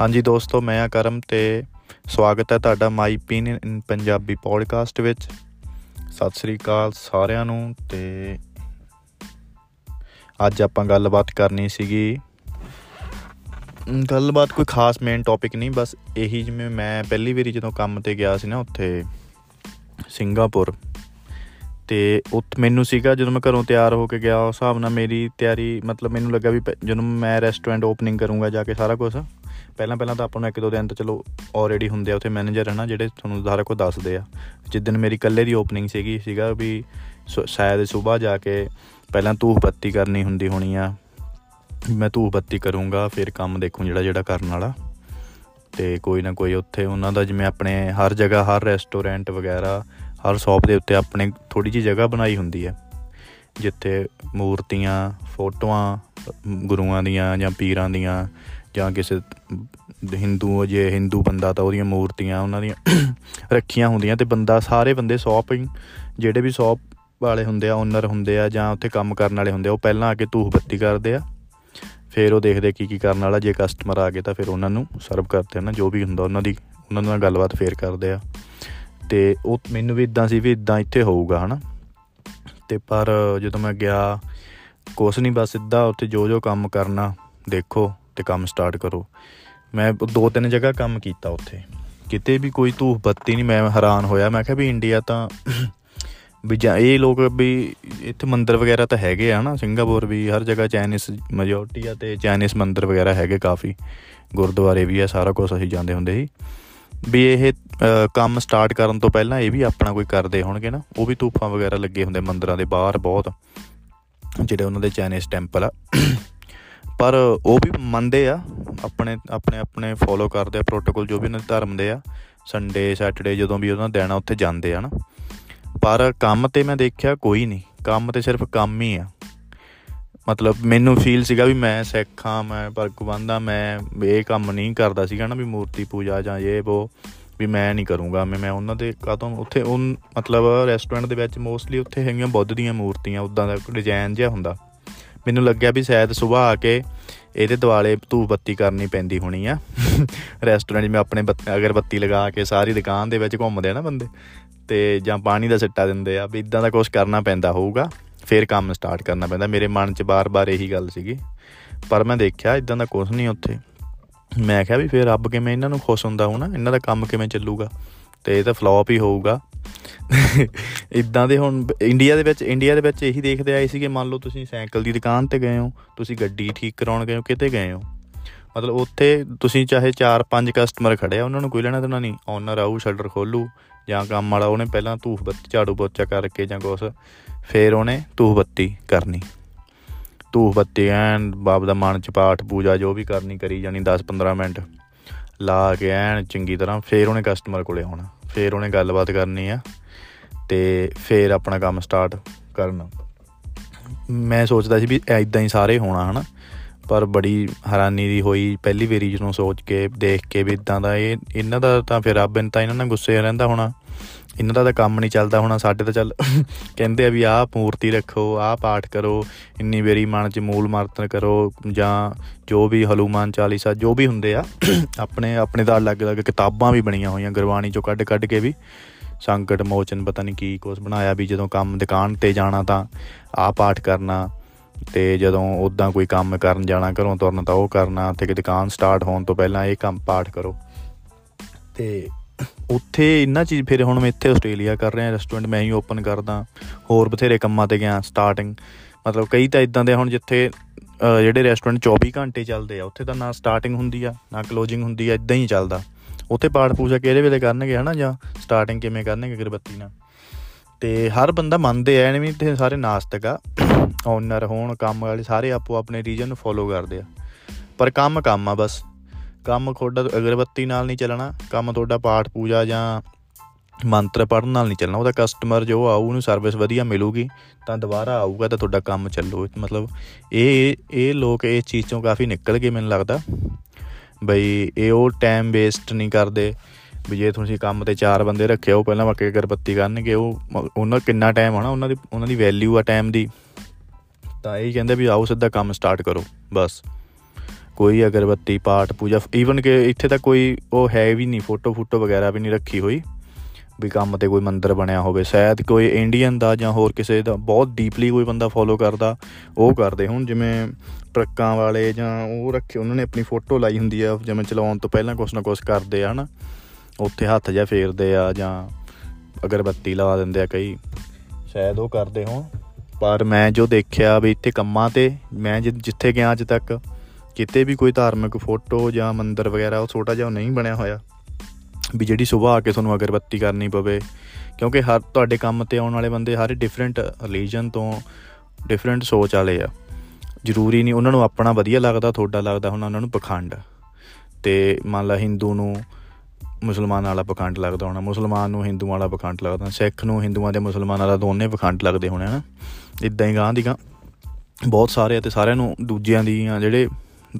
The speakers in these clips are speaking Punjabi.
ਹਾਂਜੀ ਦੋਸਤੋ, ਮੈਂ ਆ ਕਰਮ ਤੇ ਸਵਾਗਤ ਹੈ ਤੁਹਾਡਾ ਮਾਈ ਪੀਨ ਇਨ ਪੰਜਾਬੀ ਪੋਡਕਾਸਟ ਵਿੱਚ। ਸਤਿ ਸ੍ਰੀ ਅਕਾਲ ਸਾਰਿਆਂ ਨੂੰ ਤੇ ਅੱਜ ਆਪਾਂ ਗੱਲਬਾਤ ਕਰਨੀ ਸੀਗੀ। ਗੱਲਬਾਤ ਕੋਈ ਖਾਸ ਮੇਨ ਟੌਪਿਕ ਨਹੀਂ, ਬਸ ਇਹੀ ਜਿਵੇਂ ਮੈਂ ਪਹਿਲੀ ਵਾਰੀ ਜਦੋਂ ਕੰਮ ਤੇ ਗਿਆ ਸੀ ਨਾ ਉੱਥੇ ਸਿੰਗਾਪੁਰ, ਤੇ ਉੱਥੇ ਮੈਨੂੰ ਸੀਗਾ ਜਦੋਂ ਮੈਂ ਘਰੋਂ ਤਿਆਰ ਹੋ ਕੇ ਗਿਆ, ਉਸ ਹਿਸਾਬ ਨਾਲ ਮੇਰੀ ਤਿਆਰੀ ਮਤਲਬ ਮੈਨੂੰ ਲੱਗਾ ਵੀ ਜਦੋਂ ਮੈਂ ਰੈਸਟੋਰੈਂਟ ਓਪਨਿੰਗ ਕਰੂੰਗਾ ਜਾ ਕੇ ਸਾਰਾ ਕੁਝ ਪਹਿਲਾਂ ਪਹਿਲਾਂ ਤਾਂ ਆਪਾਂ ਨੂੰ ਇੱਕ ਦੋ ਦਿਨ ਤਾਂ ਚਲੋ ਆਲਰੇਡੀ ਹੁੰਦੇ ਆ ਉੱਥੇ ਮੈਨੇਜਰ ਹਨਾ, ਜਿਹੜੇ ਤੁਹਾਨੂੰ ਸਾਰਾ ਕੁਝ ਦੱਸਦੇ ਆ। ਜਿੱਦਨ ਮੇਰੀ ਇਕੱਲੇ ਦੀ ਓਪਨਿੰਗ ਸੀਗੀ, ਸੀਗਾ ਵੀ ਸ਼ਾਇਦ ਸਵੇਰ ਜਾ ਕੇ ਪਹਿਲਾਂ ਧੂਫ ਬੱਤੀ ਕਰਨੀ ਹੁੰਦੀ ਹੋਣੀ ਆ ਮੈਂ ਧੂਫ ਬੱਤੀ ਕਰੂੰਗਾ, ਫਿਰ ਕੰਮ ਦੇਖੂੰ ਜਿਹੜਾ ਜਿਹੜਾ ਕਰਨ ਵਾਲਾ। ਤੇ ਕੋਈ ਨਾ ਕੋਈ ਉੱਥੇ ਉਹਨਾਂ ਦਾ ਜਿਵੇਂ ਆਪਣੇ ਹਰ ਜਗ੍ਹਾ, ਹਰ ਰੈਸਟੋਰੈਂਟ ਵਗੈਰਾ, ਹਰ ਸ਼ਾਪ ਦੇ ਉੱਤੇ ਆਪਣੇ ਥੋੜੀ ਜੀ ਜਗ੍ਹਾ ਬਣਾਈ ਹੁੰਦੀ ਹੈ। ਜਿੱਥੇ ਮੂਰਤੀਆਂ, ਫੋਟੋਆਂ, ਗੁਰੂਆਂ ਦੀਆਂ ਜਾਂ ਪੀਰਾਂ ਦੀਆਂ ਜਾਂ ਕਿਸੇ ਹਿੰਦੂ ਜੇ ਹਿੰਦੂ ਬੰਦਾ ਤਾਂ ਉਹਦੀਆਂ ਮੂਰਤੀਆਂ, ਉਹਨਾਂ ਦੀਆਂ ਰੱਖੀਆਂ ਹੁੰਦੀਆਂ ਤੇ ਬੰਦਾ, ਸਾਰੇ ਬੰਦੇ ਸ਼ਾਪਿੰਗ ਜਿਹੜੇ ਵੀ ਸ਼ਾਪ ਵਾਲੇ ਹੁੰਦੇ ਆ ਓਨਰ ਹੁੰਦੇ ਆ, ਜਾਂ ਉੱਥੇ ਕੰਮ ਕਰਨ ਵਾਲੇ ਹੁੰਦੇ ਆ, ਉਹ ਪਹਿਲਾਂ ਆ ਕੇ ਧੂਫ ਬੱਤੀ ਕਰਦੇ ਆ, ਫਿਰ ਉਹ ਦੇਖਦੇ ਕੀ ਕੀ ਕਰਨ ਵਾਲਾ, ਜੇ ਕਸਟਮਰ ਆ ਗਏ ਤਾਂ ਫਿਰ ਉਹਨਾਂ ਨੂੰ ਸਰਵ ਕਰਦੇ ਆ ਨਾ, ਜੋ ਵੀ ਹੁੰਦਾ ਉਹਨਾਂ ਦੀ, ਉਹਨਾਂ ਨਾਲ ਗੱਲਬਾਤ ਫੇਰ ਕਰਦੇ ਆ। ਤੇ ਉਹ ਮੈਨੂੰ ਵੀ ਇਦਾਂ ਸੀ ਵੀ ਇਦਾਂ ਇੱਥੇ ਹੋਊਗਾ, ਹਨਾ। ਤੇ ਪਰ ਜਦੋਂ ਮੈਂ ਗਿਆ, ਕੁਛ ਨਹੀਂ ਬਸ ਸਿੱਧਾ ਉੱਥੇ ਜੋ ਜੋ ਕੰਮ ਕਰਨਾ, ਦੇਖੋ ਤੇ ਕੰਮ ਸਟਾਰਟ ਕਰੋ। ਮੈਂ ਦੋ ਤਿੰਨ ਜਗ੍ਹਾ ਕੰਮ ਕੀਤਾ ਉੱਥੇ। ਕਿਤੇ ਵੀ ਕੋਈ ਧੂਫ ਬੱਤੀ ਨਹੀਂ, ਮੈਂ ਹੈਰਾਨ ਹੋਇਆ। ਮੈਂ ਕਿਹਾ ਵੀ ਇੰਡੀਆ ਤਾਂ ਵੀ ਜਾਂ ਇਹ ਲੋਕ ਵੀ ਇੱਥੇ ਮੰਦਿਰ ਵਗੈਰਾ ਤਾਂ ਹੈਗੇ ਆ ਨਾ ਸਿੰਗਾਪੁਰ ਵੀ, ਹਰ ਜਗ੍ਹਾ ਚਾਈਨੀਸ ਮੈਜੋਰਟੀ ਆ ਤੇ ਚਾਈਨੀਸ ਮੰਦਿਰ ਵਗੈਰਾ ਹੈਗੇ ਕਾਫੀ। ਗੁਰਦੁਆਰੇ ਵੀ ਆ, ਸਾਰਾ ਕੁਝ ਅਸੀਂ ਜਾਂਦੇ ਹੁੰਦੇ ਸੀ। ਵੀ ਇਹ ਕੰਮ ਸਟਾਰਟ ਕਰਨ ਤੋਂ ਪਹਿਲਾਂ ਇਹ ਵੀ ਆਪਣਾ ਕੋਈ ਕਰਦੇ ਹੋਣਗੇ ਨਾ। ਉਹ ਵੀ ਧੂਫਾਂ ਵਗੈਰਾ ਲੱਗੇ ਹੁੰਦੇ ਮੰਦਿਰਾਂ ਦੇ ਬਾਹਰ ਬਹੁਤ, ਜਿਹੜੇ ਉਹਨਾਂ ਦੇ ਚਾਈਨੀਸ ਟੈਂਪਲ ਆ। ਪਰ ਉਹ ਵੀ ਮੰਨਦੇ ਆ, ਆਪਣੇ ਆਪਣੇ ਆਪਣੇ ਫੋਲੋ ਕਰਦੇ ਆ ਪ੍ਰੋਟੋਕੋਲ ਜੋ ਵੀ ਉਹਨਾਂ ਦੇ ਧਰਮ ਦੇ ਆ ਸੰਡੇ ਸੈਟਰਡੇ ਜਦੋਂ ਵੀ ਉਹਨਾਂ ਦੇਣਾ ਉੱਥੇ ਜਾਂਦੇ ਆ ਨਾ। ਪਰ ਕੰਮ ਤੇ ਮੈਂ ਦੇਖਿਆ ਕੋਈ ਨਹੀਂ, ਕੰਮ ਤੇ ਸਿਰਫ ਕੰਮ ਹੀ ਆ। ਮਤਲਬ ਮੈਨੂੰ ਫੀਲ ਸੀਗਾ ਵੀ ਮੈਂ ਸਿੱਖਾਂ ਮੈਂ ਪਰਗਵੰਦਾ ਮੈਂ ਇਹ ਕੰਮ ਨਹੀਂ ਕਰਦਾ ਸੀਗਾ ਨਾ ਵੀ ਮੂਰਤੀ ਪੂਜਾ ਜਾਂ ਇਹ ਉਹ ਵੀ ਮੈਂ ਨਹੀਂ ਕਰੂੰਗਾ, ਮੈਂ ਮੈਂ ਉਹਨਾਂ ਦੇ ਕਾਤੋਂ ਉੱਥੇ ਉਹ ਮਤਲਬ ਰੈਸਟੋਰੈਂਟ ਦੇ ਵਿੱਚ ਮੋਸਟਲੀ ਉੱਥੇ ਹੈਗੀਆਂ ਬੁੱਧ ਦੀਆਂ ਮੂਰਤੀਆਂ, ਉਦਾਂ ਦਾ ਡਿਜ਼ਾਈਨ ਜਿਹਾ ਹੁੰਦਾ। ਮੈਨੂੰ ਲੱਗਿਆ ਵੀ ਸ਼ਾਇਦ ਸਵੇਰ ਆ ਕੇ ਇਹਦੇ ਦਿਵਾਲੇ ਧੂਪ ਬੱਤੀ ਕਰਨੀ ਪੈਂਦੀ ਹੋਣੀ ਆ। ਰੈਸਟੋਰੈਂਟ ਜਿਵੇਂ ਆਪਣੇ ਅਗਰ ਬੱਤੀ ਲਗਾ ਕੇ ਸਾਰੀ ਦੁਕਾਨ ਦੇ ਵਿੱਚ ਘੁੰਮਦੇ ਆ ਨਾ ਬੰਦੇ। ਤੇ ਜਾਂ ਪਾਣੀ ਦਾ ਸਿੱਟਾ ਦਿੰਦੇ ਆ ਵੀ ਇਦਾਂ ਦਾ ਕੁਝ ਕਰਨਾ ਪੈਂਦਾ ਹੋਊਗਾ, ਫਿਰ ਕੰਮ ਸਟਾਰਟ ਕਰਨਾ ਪੈਂਦਾ। ਮੇਰੇ ਮਨ 'ਚ ਬਾਰ-ਬਾਰ ਇਹੀ ਗੱਲ ਸੀਗੀ। ਪਰ ਮੈਂ ਦੇਖਿਆ ਇਦਾਂ ਦਾ ਕੁਝ ਨਹੀਂ ਉੱਥੇ। ਮੈਂ ਕਿਹਾ ਵੀ ਫਿਰ ਰੱਬ ਕਿਵੇਂ ਇਹਨਾਂ ਨੂੰ ਖੁਸ਼ ਹੁੰਦਾ ਹੋਣਾ ਇਹਨਾਂ ਦਾ ਕੰਮ ਕਿਵੇਂ ਚੱਲੂਗਾ। ਤੇ ਇਹ ਤਾਂ ਫਲॉप ਹੀ ਹੋਊਗਾ। ਇਦਾਂ ਦੇ ਹੁਣ ਇੰਡੀਆ ਦੇ ਵਿੱਚ, ਇੰਡੀਆ ਦੇ ਵਿੱਚ ਇਹੀ ਦੇਖਦੇ ਆਏ ਸੀ ਕਿ ਮੰਨ ਲਓ ਤੁਸੀਂ ਸਾਈਕਲ ਦੀ ਦੁਕਾਨ ਤੇ ਗਏ ਹੋ, ਤੁਸੀਂ ਗੱਡੀ ਠੀਕ ਕਰਾਉਣ ਗਏ ਹੋ, ਕਿਤੇ ਗਏ ਹੋ। ਮਤਲਬ ਉੱਥੇ ਤੁਸੀਂ ਚਾਹੇ 4-5 ਕਸਟਮਰ ਖੜੇ ਆ, ਉਹਨਾਂ ਨੂੰ ਕੋਈ ਲੈਣਾ ਦੇਣਾ ਨਹੀਂ। ਓਨਰ ਆਊ ਸ਼ਟਰ ਖੋਲੂ, ਜਾਂ ਕੰਮ ਵਾਲਾ, ਉਹਨੇ ਪਹਿਲਾਂ ਧੂਫ ਬੱਤੀ, ਝਾੜੂ ਪੋਚਾ ਕਰਕੇ ਜਾਂ ਕੁਛ, ਫੇਰ ਉਹਨੇ ਧੂਫ ਬੱਤੀ ਕਰਨੀ। ਧੂਫ ਬੱਤੀ ਐਨ ਬਾਬ ਦਾ ਮਨ ਚ ਪਾਠ, ਪੂਜਾ ਜੋ ਵੀ ਕਰਨੀ, ਕਰੀ ਜਾਣੀ 10-15 ਮਿੰਟ। ਲਾ ਕੇ ਐਨ ਚੰਗੀ ਤਰ੍ਹਾਂ ਫੇਰ ਉਹਨੇ ਕਸਟਮਰ ਕੋਲੇ ਆਉਣਾ। ਫੇਰ ਉਹਨੇ ਗੱਲਬਾਤ ਕਰਨੀ ਆ। ਤੇ ਫੇਰ ਆਪਣਾ ਕੰਮ ਸਟਾਰਟ ਕਰਨਾ। ਮੈਂ ਸੋਚਦਾ ਸੀ ਵੀ ਐਦਾਂ ਹੀ ਸਾਰੇ ਹੋਣਾ, ਹਨਾ। ਪਰ ਬੜੀ ਹੈਰਾਨੀ ਦੀ ਹੋਈ, ਪਹਿਲੀ ਵਾਰੀ ਜਦੋਂ ਸੋਚ ਕੇ, ਦੇਖ ਕੇ ਵੀ ਇਦਾਂ ਦਾ ਇਹ, ਇਹਨਾਂ ਦਾ ਤਾਂ ਫਿਰ ਰੱਬ ਤਾਂ ਇਹਨਾਂ ਨਾਲ ਗੁੱਸੇ ਰਹਿੰਦਾ ਹੋਣਾ। ਇਹਨਾਂ ਦਾ ਤਾਂ ਕੰਮ ਨਹੀਂ ਚੱਲਦਾ ਹੋਣਾ, ਸਾਡੇ ਤਾਂ ਚੱਲ ਕਹਿੰਦੇ ਆ ਵੀ ਆਹ ਮੂਰਤੀ ਰੱਖੋ, ਆਹ ਪਾਠ ਕਰੋ, ਇੰਨੀ ਵਾਰੀ ਮਨ 'ਚ ਮੂਲ ਮਰਤਨ ਕਰੋ, ਜਾਂ ਜੋ ਵੀ ਹਲੂਮਾਨ ਚਾਲੀਸਾ, ਜੋ ਵੀ ਹੁੰਦੇ ਆ, ਆਪਣੇ ਆਪਣੇ ਦਾ ਅਲੱਗ-ਅਲੱਗ ਕਿਤਾਬਾਂ ਵੀ ਬਣੀਆਂ ਹੋਈਆਂ, ਗੁਰਬਾਣੀ ਚੋਂ ਕੱਢ ਕੱਢ ਕੇ ਵੀ। ਸੰਕਟ, ਮੋਚਨ, ਪਤਾ ਨਹੀਂ ਕੀ ਕੁਝ ਬਣਾਇਆ ਵੀ ਜਦੋਂ ਕੰਮ ਦੁਕਾਨ ਤੇ ਜਾਣਾ ਤਾਂ ਆਹ ਪਾਠ ਕਰਨਾ ਤੇ ਜਦੋਂ ਉਦਾਂ ਕੋਈ ਕੰਮ ਕਰਨ ਜਾਣਾ, ਘਰੋਂ ਤੁਰਨ ਤਾਂ ਉਹ ਕਰਨਾ ਤੇ ਕਿ ਦੁਕਾਨ ਸਟਾਰਟ ਹੋਣ ਤੋਂ ਪਹਿਲਾਂ ਇਹ ਕੰਮ ਪਾਠ ਕਰੋ। ਤੇ ਉੱਥੇ ਇੰਨਾ ਚੀਜ਼, ਫਿਰ ਹੁਣ ਮੈਂ ਇੱਥੇ ਆਸਟ੍ਰੇਲੀਆ ਕਰ ਰਿਹਾ ਰੈਸਟੋਰੈਂਟ ਮੈਂ ਹੀ ਓਪਨ ਕਰਦਾ, ਹੋਰ ਬਥੇਰੇ ਕੰਮਾਂ ਤੇ ਗਿਆ ਸਟਾਰਟਿੰਗ ਮਤਲਬ ਕਈ ਤਾਂ ਇਦਾਂ ਦੇ ਹੁਣ ਜਿੱਥੇ ਜਿਹੜੇ ਰੈਸਟੋਰੈਂਟ 24 ਘੰਟੇ ਚੱਲਦੇ ਆ, ਉੱਥੇ ਤਾਂ ਨਾ ਸਟਾਰਟਿੰਗ ਹੁੰਦੀ ਆ, ਨਾ ਕਲੋਜ਼ਿੰਗ ਹੁੰਦੀ ਆ ਇਦਾਂ ਹੀ ਚੱਲਦਾ। ਉੱਥੇ ਪਾਠ ਪੂਜਾ ਕਿਹੜੇ ਵੇਲੇ ਕਰਨਗੇ ਹਨਾ ਜਾਂ ਸਟਾਰਟਿੰਗ ਕਿਵੇਂ ਕਰਨਗੇ ਅਗਰਬੱਤੀ ਨਾਲ? ਤੇ ਹਰ ਬੰਦਾ ਮੰਨਦੇ ਐ ਨਹੀਂ ਤੇ ਸਾਰੇ ਨਾਸਤਕ ਆ ਓਨਰ ਹੋਣ, ਕੰਮ ਵਾਲੇ ਸਾਰੇ ਆਪੋ ਆਪਣੇ ਰੀਜਨ ਨੂੰ ਫੋਲੋ ਕਰਦੇ ਆ। ਪਰ ਕੰਮ ਕੰਮ ਆ ਬਸ। ਕੰਮ ਤੁਹਾਡਾ ਅਗਰਬੱਤੀ ਨਾਲ ਨਹੀਂ ਚੱਲਣਾ, ਕੰਮ ਤੁਹਾਡਾ ਪਾਠ ਪੂਜਾ ਜਾਂ ਮੰਤਰ ਪੜਨ ਨਾਲ ਨਹੀਂ ਚੱਲਣਾ, ਉਹਦਾ ਕਸਟਮਰ ਜੋ ਆਊ, ਉਹਨੂੰ ਸਰਵਿਸ ਵਧੀਆ ਮਿਲੂਗੀ, ਤਾਂ ਦੁਬਾਰਾ ਆਊਗਾ ਤਾਂ ਤੁਹਾਡਾ ਕੰਮ ਚੱਲੂ। ਮਤਲਬ ਇਹ ਇਹ ਲੋਕ ਇਹ ਚੀਜ਼ ਤੋਂ ਕਾਫੀ ਨਿਕਲ ਗਏ ਮੈਨੂੰ ਲੱਗਦਾ। ਬਈ ਇਹ ਉਹ ਟਾਈਮ ਵੇਸਟ ਨਹੀਂ ਕਰਦੇ ਵੀ ਜੇ ਤੁਸੀਂ ਕੰਮ ਤੇ ਚਾਰ ਬੰਦੇ ਰੱਖਿਆ ਉਹ ਪਹਿਲਾਂ ਮੱਕੇ ਅਗਰਬੱਤੀ ਕਰਨਗੇ, ਉਹ ਉਹਨਾਂ ਕਿੰਨਾ ਟਾਈਮ ਹੋਣਾ ਉਹਨਾਂ ਦੀ ਉਹਨਾਂ ਦੀ ਵੈਲਿਊ ਆ ਟਾਈਮ ਦੀ। ਤਾਂ ਇਹ ਕਹਿੰਦੇ ਵੀ ਆਓ ਸਿੱਧਾ ਕੰਮ ਸਟਾਰਟ ਕਰੋ, ਬਸ। ਕੋਈ ਅਗਰਬੱਤੀ, ਪਾਠ, ਪੂਜਾ ਈਵਨ ਕਿ ਇੱਥੇ ਤਾਂ ਕੋਈ ਉਹ ਹੈ ਵੀ ਨਹੀਂ ਫੋਟੋ ਫੋਟੋ ਵਗੈਰਾ ਵੀ ਨਹੀਂ ਰੱਖੀ ਹੋਈ। ਵੀ ਕੰਮ ਤੇ ਕੋਈ ਮੰਦਿਰ ਬਣਿਆ ਹੋਵੇ, ਸ਼ਾਇਦ ਕੋਈ ਇੰਡੀਅਨ ਦਾ ਜਾਂ ਹੋਰ ਕਿਸੇ ਦਾ, ਬਹੁਤ ਡੀਪਲੀ ਕੋਈ ਬੰਦਾ ਫੋਲੋ ਕਰਦਾ, ਉਹ ਕਰਦੇ। ਹੁਣ ਜਿਵੇਂ ਟਰੱਕਾਂ ਵਾਲੇ ਜਾਂ ਉਹ ਰੱਖੇ, ਉਹਨਾਂ ਨੇ ਆਪਣੀ ਫੋਟੋ ਲਾਈ ਹੁੰਦੀ ਆ, ਜਿਵੇਂ ਚਲਾਉਣ ਤੋਂ ਪਹਿਲਾਂ ਕੁਛ ਨਾ ਕੁਛ ਕਰਦੇ ਆ, ਹਨਾ। ਉੱਥੇ ਹੱਥ ਜਾਂ ਫੇਰਦੇ ਆ ਜਾਂ ਅਗਰਬੱਤੀ ਲਾ ਦਿੰਦੇ ਆ ਕਈ। ਸ਼ਾਇਦ ਉਹ ਕਰਦੇ ਹੋਣ। ਪਰ ਮੈਂ ਜੋ ਦੇਖਿਆ ਵੀ ਇੱਥੇ ਕੰਮਾਂ ਤੇ, ਮੈਂ ਜਿੱਥੇ ਗਿਆ ਅੱਜ ਤੱਕ, ਕਿਤੇ ਵੀ ਕੋਈ ਧਾਰਮਿਕ ਫੋਟੋ ਜਾਂ ਮੰਦਿਰ ਵਗੈਰਾ, ਉਹ ਛੋਟਾ ਜਿਹਾ ਨਹੀਂ ਬਣਿਆ ਹੋਇਆ। ਵੀ ਜਿਹੜੀ ਸਵੇਰ ਆ ਕੇ ਤੁਹਾਨੂੰ ਅਗਰਬੱਤੀ ਕਰਨੀ ਪਵੇ। ਕਿਉਂਕਿ ਹਰ, ਤੁਹਾਡੇ ਕੰਮ ਤੇ ਆਉਣ ਵਾਲੇ ਬੰਦੇ ਹਰ ਡਿਫਰੈਂਟ ਰਿਲੀਜਨ ਤੋਂ ਡਿਫਰੈਂਟ ਸੋਚ ਵਾਲੇ ਆ। ਜ਼ਰੂਰੀ ਨਹੀਂ, ਉਹਨਾਂ ਨੂੰ ਆਪਣਾ ਵਧੀਆ ਲੱਗਦਾ, ਤੁਹਾਡਾ ਲੱਗਦਾ, ਹੁਣ ਉਹਨਾਂ ਨੂੰ ਪਖੰਡ। ਤੇ ਮੰਨ ਲਾ ਹਿੰਦੂ ਨੂੰ ਮੁਸਲਮਾਨ ਵਾਲਾ ਪਖੰਡ ਲੱਗਦਾ ਹੋਣਾ, ਮੁਸਲਮਾਨ ਨੂੰ ਹਿੰਦੂ ਵਾਲਾ ਪਖੰਡ ਲੱਗਦਾ ਸਿੱਖ ਨੂੰ ਹਿੰਦੂਆਂ ਦੇ ਮੁਸਲਮਾਨਾਂ ਦਾ ਦੋਨੇ ਪਖੰਡ ਲੱਗਦੇ ਹੋਣੇ, ਹਨ? ਇਦਾਂ ਹੀ ਗਾਂ ਦੀ ਗਾਂ ਬਹੁਤ ਸਾਰੇ ਤੇ ਸਾਰਿਆਂ ਨੂੰ ਦੂਜਿਆਂ ਦੀਆਂ ਜਿਹੜੇ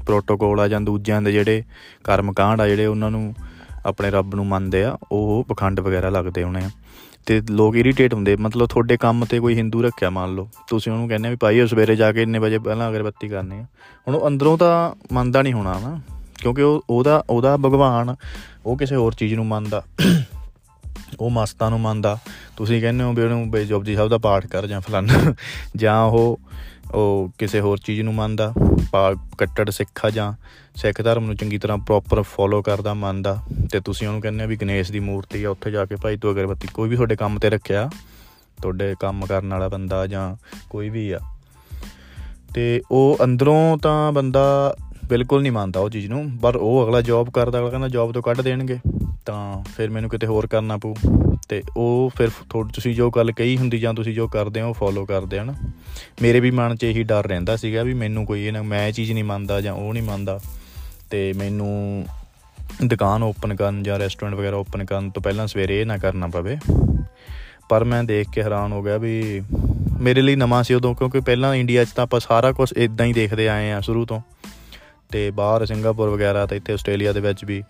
ਪ੍ਰੋਟੋਕੋਲ ਆ ਜਾਂ ਦੂਜਿਆਂ ਦੇ ਜਿਹੜੇ ਕਰਮ ਕਾਂਡ ਆ ਜਿਹੜੇ ਉਹਨਾਂ ਨੂੰ ਆਪਣੇ ਰੱਬ ਨੂੰ ਮੰਨਦੇ ਆ, ਉਹ ਪਖੰਡ ਵਗੈਰਾ ਲੱਗਦੇ ਹੋਣੇ ਆ। ਤੇ ਲੋਕ ਇਰੀਟੇਟ ਹੁੰਦੇ, ਮਤਲਬ ਤੁਹਾਡੇ ਕੰਮ ਤੇ ਕੋਈ ਹਿੰਦੂ ਰੱਖਿਆ, ਮੰਨ ਲਓ। ਤੁਸੀਂ ਉਹਨੂੰ ਕਹਿੰਦੇ ਵੀ ਭਾਈ ਸਵੇਰੇ ਜਾ ਕੇ ਇੰਨੇ ਵਜੇ ਪਹਿਲਾਂ ਅਗਰਬੱਤੀ ਕਰਨੀ ਆ। ਹੁਣ ਉਹ ਅੰਦਰੋਂ ਤਾਂ ਮੰਨਦਾ ਨਹੀਂ ਹੋਣਾ ਨਾ, ਕਿਉਂਕਿ ਉਹ, ਉਹਦਾ ਉਹਦਾ ਭਗਵਾਨ, ਉਹ ਕਿਸੇ ਹੋਰ ਚੀਜ਼ ਨੂੰ ਮੰਨਦਾ। ਉਹ ਮਸਤਾਂ ਨੂੰ ਮੰਨਦਾ। ਤੁਸੀਂ ਕਹਿੰਦੇ ਹੋ ਵੀ ਉਹਨੂੰ ਬੇਜੋਬਜੀ ਸਾਹਿਬ ਦਾ ਪਾਠ ਕਰ ਜਾਂ ਫਲਾਨਾ। ਜਾਂ ਉਹ ਉਹ ਕਿਸੇ ਹੋਰ ਚੀਜ਼ ਨੂੰ ਮੰਨਦਾ ਕੱਟੜ ਸਿੱਖਾ ਜਾਂ ਸਿੱਖ ਧਰਮ ਨੂੰ ਚੰਗੀ ਤਰ੍ਹਾਂ ਪ੍ਰੋਪਰ ਫੋਲੋ ਕਰਦਾ, ਮੰਨਦਾ, ਤੇ ਤੁਸੀਂ ਉਹਨੂੰ ਕਹਿੰਦੇ ਆ ਵੀ ਗਣੇਸ਼ ਦੀ ਮੂਰਤੀ ਆ, ਉੱਥੇ ਜਾ ਕੇ ਭਾਈ ਤੂੰ ਅਗਰਬੱਤੀ ਕੋਈ ਵੀ ਤੁਹਾਡੇ ਕੰਮ ਤੇ ਰੱਖਿਆ, ਤੁਹਾਡੇ ਕੰਮ ਕਰਨ ਵਾਲਾ ਬੰਦਾ ਜਾਂ ਕੋਈ ਵੀ ਆ, ਤੇ ਉਹ ਅੰਦਰੋਂ ਤਾਂ ਬੰਦਾ ਬਿਲਕੁਲ ਨਹੀਂ ਮੰਨਦਾ ਉਹ ਚੀਜ਼ ਨੂੰ, ਪਰ ਉਹ ਅਗਲਾ ਜੌਬ ਕਰਦਾ, ਅਗਲਾ ਕਹਿੰਦਾ ਜੌਬ ਤੋਂ ਕੱਢ ਦੇਣਗੇ, ਤਾਂ ਫਿਰ ਮੈਨੂੰ ਕਿਤੇ ਹੋਰ ਕਰਨਾ ਪਊ। ਤੇ ਉਹ ਫਿਰ ਤੁਸੀਂ ਜੋ ਗੱਲ ਕਹੀ ਹੁੰਦੀ ਜਾਂ ਤੁਸੀਂ ਜੋ ਕਰਦੇ ਹੋ ਫੋਲੋ ਕਰਦੇ ਹਨ? ਮੇਰੇ ਵੀ ਮਨ 'ਚ ਇਹੀ ਡਰ ਰਹਿੰਦਾ ਸੀਗਾ ਵੀ ਮੈਨੂੰ ਕੋਈ ਇਹ ਨਾ ਮੈਂ ਇਹ ਚੀਜ਼ ਨਹੀਂ ਮੰਨਦਾ ਜਾਂ ਉਹ ਨਹੀਂ ਮੰਨਦਾ। ਤੇ ਮੈਨੂੰ ਦੁਕਾਨ ਓਪਨ ਕਰਨ ਜਾਂ ਰੈਸਟੋਰੈਂਟ ਵਗੈਰਾ ਓਪਨ ਕਰਨ ਤੋਂ ਪਹਿਲਾਂ ਸਵੇਰੇ ਇਹ ਨਾ ਕਰਨਾ ਪਵੇ। ਪਰ ਮੈਂ ਦੇਖ ਕੇ ਹੈਰਾਨ ਹੋ ਗਿਆ ਵੀ ਮੇਰੇ ਲਈ ਨਵਾਂ ਸੀ ਉਦੋਂ, ਕਿਉਂਕਿ ਪਹਿਲਾਂ ਇੰਡੀਆ 'ਚ ਤਾਂ ਆਪਾਂ ਸਾਰਾ ਕੁਝ ਇਦਾਂ ਹੀ ਦੇਖਦੇ ਆਏ ਆ ਸ਼ੁਰੂ ਤੋਂ। ਤੇ ਬਾਹਰ ਸਿੰਗਾਪੁਰ ਵਗੈਰਾ ਤੇ ਇੱਥੇ ਆਸਟ੍ਰੇਲੀਆ ਦੇ ਵਿੱਚ ਵੀ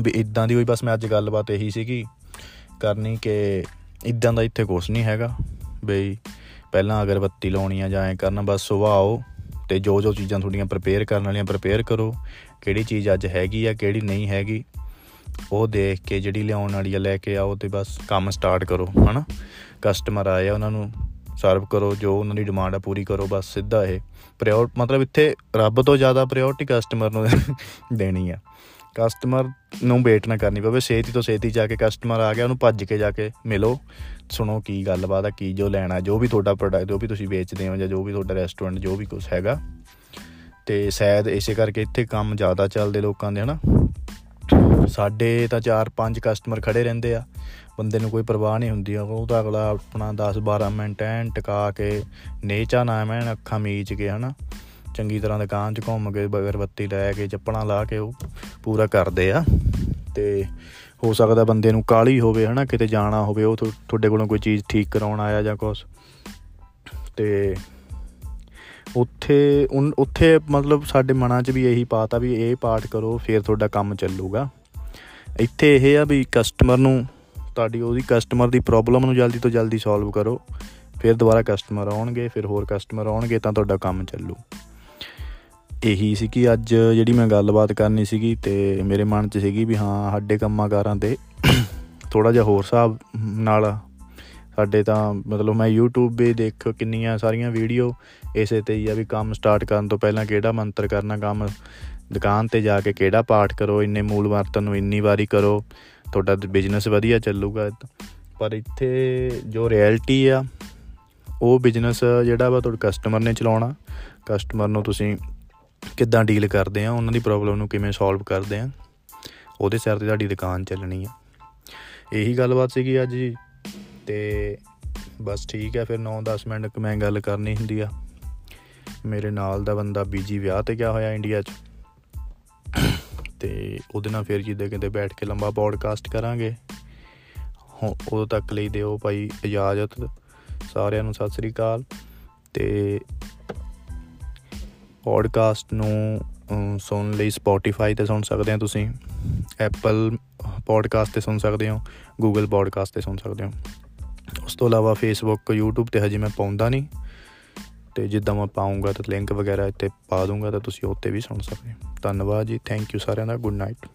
ਵੀ ਇਦਾਂ ਦੀ ਹੋਈ, ਬਸ ਮੈਂ ਅੱਜ ਗੱਲਬਾਤ ਇਹੀ ਸੀਗੀ ਕਰਨੀ ਕਿ ਇਦਾਂ ਦਾ ਇੱਥੇ ਕੁਝ ਨਹੀਂ ਹੈਗਾ ਬਈ ਪਹਿਲਾਂ ਅਗਰਬੱਤੀ ਲਾਉਣੀ ਆ ਜਾਂ ਐ ਕਰਨਾ, ਬਸ ਸੁਬਾਹ ਆਓ ਤੇ ਜੋ ਜੋ ਚੀਜ਼ਾਂ ਤੁਹਾਡੀਆਂ ਪ੍ਰਪੇਅਰ ਕਰਨ ਵਾਲੀਆਂ ਪ੍ਰਪੇਅਰ ਕਰੋ, ਕਿਹੜੀ ਚੀਜ਼ ਅੱਜ ਹੈਗੀ ਆ, ਕਿਹੜੀ ਨਹੀਂ ਹੈਗੀ, ਉਹ ਦੇਖ ਕੇ ਜਿਹੜੀ ਲਿਆਉਣ ਵਾਲੀ ਆ ਲੈ ਕੇ ਆਓ ਤੇ ਬਸ ਕੰਮ ਸਟਾਰਟ ਕਰੋ, ਹਨਾ? ਕਸਟਮਰ ਆਏ ਆ, ਉਹਨਾਂ ਨੂੰ ਸਰਵ ਕਰੋ, ਜੋ ਉਹਨਾਂ ਦੀ ਡਿਮਾਂਡ ਆ ਪੂਰੀ ਕਰੋ, ਬਸ ਸਿੱਧਾ ਇਹ। ਪ੍ਰਾਇੋਰ ਮਤਲਬ ਇੱਥੇ ਰੱਬ ਤੋਂ ਜ਼ਿਆਦਾ ਪ੍ਰਾਇੋਰਟੀ ਕਸਟਮਰ ਨੂੰ ਦੇਣੀ ਆ। ਕਸਟਮਰ ਨੂੰ ਵੇਟ ਨਾ ਕਰਨੀ ਪਵੇ। ਛੇਤੀ ਤੋਂ ਛੇਤੀ ਜਾ ਕੇ ਕਸਟਮਰ ਆ ਗਿਆ, ਉਹਨੂੰ ਭੱਜ ਕੇ ਜਾ ਕੇ ਮਿਲੋ। ਸੁਣੋ ਕੀ ਗੱਲਬਾਤ ਆ, ਕੀ ਜੋ ਲੈਣਾ, ਜੋ ਵੀ ਤੁਹਾਡਾ ਪ੍ਰੋਡਕਟ ਜੋ ਵੀ ਤੁਸੀਂ ਵੇਚਦੇ ਹੋ ਜਾਂ ਜੋ ਵੀ ਤੁਹਾਡਾ ਰੈਸਟੋਰੈਂਟ ਜੋ ਵੀ ਕੁਝ ਹੈਗਾ। ਤੇ ਸ਼ਾਇਦ ਇਸੇ ਕਰਕੇ ਇੱਥੇ ਕੰਮ ਜ਼ਿਆਦਾ ਚੱਲਦੇ ਲੋਕਾਂ ਦੇ, ਹਨਾ? ਸਾਡੇ ਤਾਂ 4-5 ਕਸਟਮਰ ਖੜੇ ਰਹਿੰਦੇ ਆ। ਬੰਦੇ ਨੂੰ ਕੋਈ ਪਰਵਾਹ ਨਹੀਂ ਹੁੰਦੀ, ਉਹ ਤਾਂ ਅਗਲਾ ਆਪਣਾ 10-12 ਮਿੰਟ ਐਨ ਟਿਕਾ ਕੇ, ਨੇਚਾ ਨਾ ਮੈਂ ਅੱਖਾਂ ਮੀਚ ਕੇ, ਹਨਾ? ਚੰਗੀ ਤਰ੍ਹਾਂ ਦੁਕਾਨ 'ਚ ਘੁੰਮ ਕੇ ਬਗਰਬੱਤੀ ਲੈ ਕੇ ਚੱਪਣਾ ਲਾ ਕੇ ਉਹ ਪੂਰਾ ਕਰਦੇ ਆ। ਤੇ ਹੋ ਸਕਦਾ ਬੰਦੇ ਨੂੰ ਕਾਲੀ ਹੋਵੇ, ਹਨਾ, ਕਿਤੇ ਜਾਣਾ ਹੋਵੇ, ਉਹ ਤੁਹਾਡੇ ਕੋਲੋਂ ਕੋਈ ਚੀਜ਼ ਠੀਕ ਕਰਾਉਣ ਆਇਆ ਜਾਂ ਕੁਝ ਤੇ ਉੱਥੇ ਉੱਥੇ ਮਤਲਬ ਸਾਡੇ ਮਨਾਂ 'ਚ ਵੀ ਇਹੀ ਪਾਤਾ ਵੀ ਇਹ ਪਾਠ ਕਰੋ, ਫਿਰ ਤੁਹਾਡਾ ਕੰਮ ਚੱਲੂਗਾ। ਇੱਥੇ ਇਹ ਆ ਵੀ ਕਸਟਮਰ ਨੂੰ, ਤੁਹਾਡੀ ਉਹਦੀ ਕਸਟਮਰ ਦੀ ਪ੍ਰੋਬਲਮ ਨੂੰ ਜਲਦੀ ਤੋਂ ਜਲਦੀ ਸੋਲਵ ਕਰੋ। ਫਿਰ ਦੁਬਾਰਾ ਕਸਟਮਰ ਆਉਣਗੇ, ਫਿਰ ਹੋਰ ਕਸਟਮਰ ਆਉਣਗੇ, ਤਾਂ ਤੁਹਾਡਾ ਕੰਮ ਚੱਲੂ। ਇਹੀ ਸੀ ਕਿ ਅੱਜ ਜਿਹੜੀ ਮੈਂ ਗੱਲਬਾਤ ਕਰਨੀ ਸੀਗੀ ਤੇ ਮੇਰੇ ਮਨ 'ਚ ਸੀਗੀ ਵੀ ਹਾਂ, ਸਾਡੇ ਕੰਮਾਂ ਕਾਰਾਂ ਤੇ ਥੋੜਾ ਜਿਹਾ ਹੋਰ ਹਿਸਾਬ ਨਾਲ ਸਾਡੇ ਤਾਂ ਮਤਲਬ ਮੈਂ YouTube 'ਤੇ ਦੇਖ ਕਿੰਨੀਆਂ ਸਾਰੀਆਂ ਵੀਡੀਓ ਇਸੇ ਤੇ ਹੀ ਆ ਵੀ ਕੰਮ ਸਟਾਰਟ ਕਰਨ ਤੋਂ ਪਹਿਲਾਂ ਕਿਹੜਾ ਮੰਤਰ ਕਰਨਾ, ਕੰਮ ਦੁਕਾਨ ਤੇ ਜਾ ਕੇ ਕਿਹੜਾ ਪਾਠ ਕਰੋ, ਇੰਨੇ ਮੂਲ ਵਰਤਨ ਨੂੰ ਇੰਨੀ ਵਾਰੀ ਕਰੋ, ਤੁਹਾਡਾ ਬਿਜ਼ਨਸ ਵਧੀਆ ਚੱਲੂਗਾ। ਪਰ ਇੱਥੇ ਜੋ ਰਿਐਲਿਟੀ ਆ, ਉਹ ਬਿਜ਼ਨਸ ਜਿਹੜਾ ਵਾ ਤੁਹਾਡੇ ਕਸਟਮਰ ਨੇ ਚਲਾਉਣਾ। ਕਸਟਮਰ ਨੂੰ ਤੁਸੀਂ ਕਿੱਦਾਂ ਡੀਲ ਕਰਦੇ ਆ, ਉਹਨਾਂ ਦੀ ਪ੍ਰੋਬਲਮ ਨੂੰ ਕਿਵੇਂ ਸੋਲਵ ਕਰਦੇ ਆ, ਉਹਦੇ ਸਿਰ ਤੇ ਤੁਹਾਡੀ ਦੁਕਾਨ ਚੱਲਣੀ ਆ। ਇਹੀ ਗੱਲਬਾਤ ਸੀਗੀ ਅੱਜ ਜੀ, ਤੇ ਬਸ ਠੀਕ ਹੈ ਫਿਰ 9-10 ਮਿੰਟ ਮੈਂ ਗੱਲ ਕਰਨੀ ਹੁੰਦੀ ਆ। ਮੇਰੇ ਨਾਲ ਦਾ ਬੰਦਾ ਬੀਜੀ ਵਿਆਹ ਤੇ ਗਿਆ ਹੋਇਆ ਇੰਡੀਆ 'ਚ। ਤੇ ਉਹਦੇ ਨਾਲ ਫਿਰ ਜਿੱਦੇ ਕਿਤੇ ਬੈਠ ਕੇ ਲੰਬਾ ਪੋਡਕਾਸਟ ਕਰਾਂਗੇ। ਉਦੋਂ ਤੱਕ ਲਈ ਦਿਓ ਭਾਈ ਇਜਾਜ਼ਤ, ਸਾਰਿਆਂ ਨੂੰ ਸਤਿ ਸ੍ਰੀ ਅਕਾਲ। ਤੇ ਪੋਡਕਾਸਟ ਨੂੰ ਸੁਣ ਲਈ ਸਪੋਟੀਫਾਈ ਤੇ ਸੁਣ ਸਕਦੇ ਹੋ ਤੁਸੀਂ ਐਪਲ ਪੋਡਕਾਸਟ ਤੇ ਸੁਣ ਸਕਦੇ ਹੋ ਗੂਗਲ ਪੋਡਕਾਸਟ ਤੇ ਸੁਣ ਸਕਦੇ ਹੋ। ਉਸ ਤੋਂ ਇਲਾਵਾ ਫੇਸਬੁੱਕ YouTube ਤੇ ਹਜੇ ਮੈਂ ਪਾਉਂਦਾ ਨਹੀਂ। ਤੇ ਜਿੱਦਾਂ ਮੈਂ ਪਾਉਂਗਾ ਤਾਂ ਲਿੰਕ ਵਗੈਰਾ ਇੱਥੇ ਪਾ ਦੂੰਗਾ ਤਾਂ ਤੁਸੀਂ ਉੱਤੇ ਵੀ ਸੁਣ ਸਕਦੇ ਹੋ। ਧੰਨਵਾਦ ਜੀ ਥੈਂਕ ਯੂ ਸਾਰਿਆਂ ਦਾ ਗੁੱਡ ਨਾਈਟ